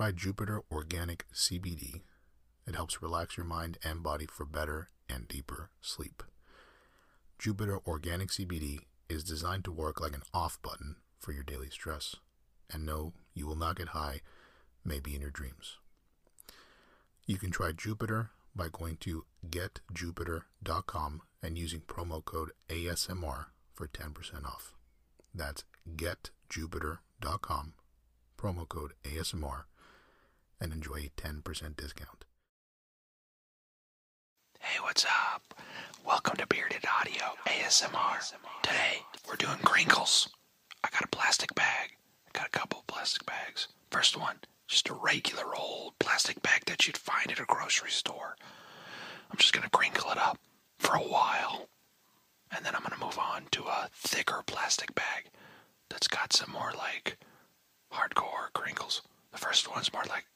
try Jupiter Organic CBD. It helps relax your mind and body for better and deeper sleep. Jupiter Organic CBD is designed to work like an off button for your daily stress. And no, you will not get high, maybe in your dreams. You can try Jupiter by going to getjupiter.com and using promo code ASMR for 10% off. That's getjupiter.com, promo code ASMR, and enjoy a 10% discount. Hey, what's up? Welcome to Bearded Audio ASMR. Today, we're doing crinkles. I got a plastic bag. I got a couple of plastic bags. First one, just a regular old plastic bag that you'd find at a grocery store. I'm just going to crinkle it up for a while. And then I'm going to move on to a thicker plastic bag that's got some more like hardcore crinkles. The first one's more like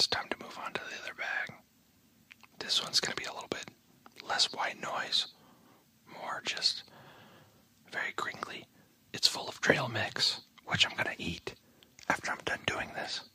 it's time to move on to the other bag. This one's going to be a little bit less white noise, more just very crinkly. It's full of trail mix, which I'm going to eat after I'm done doing this.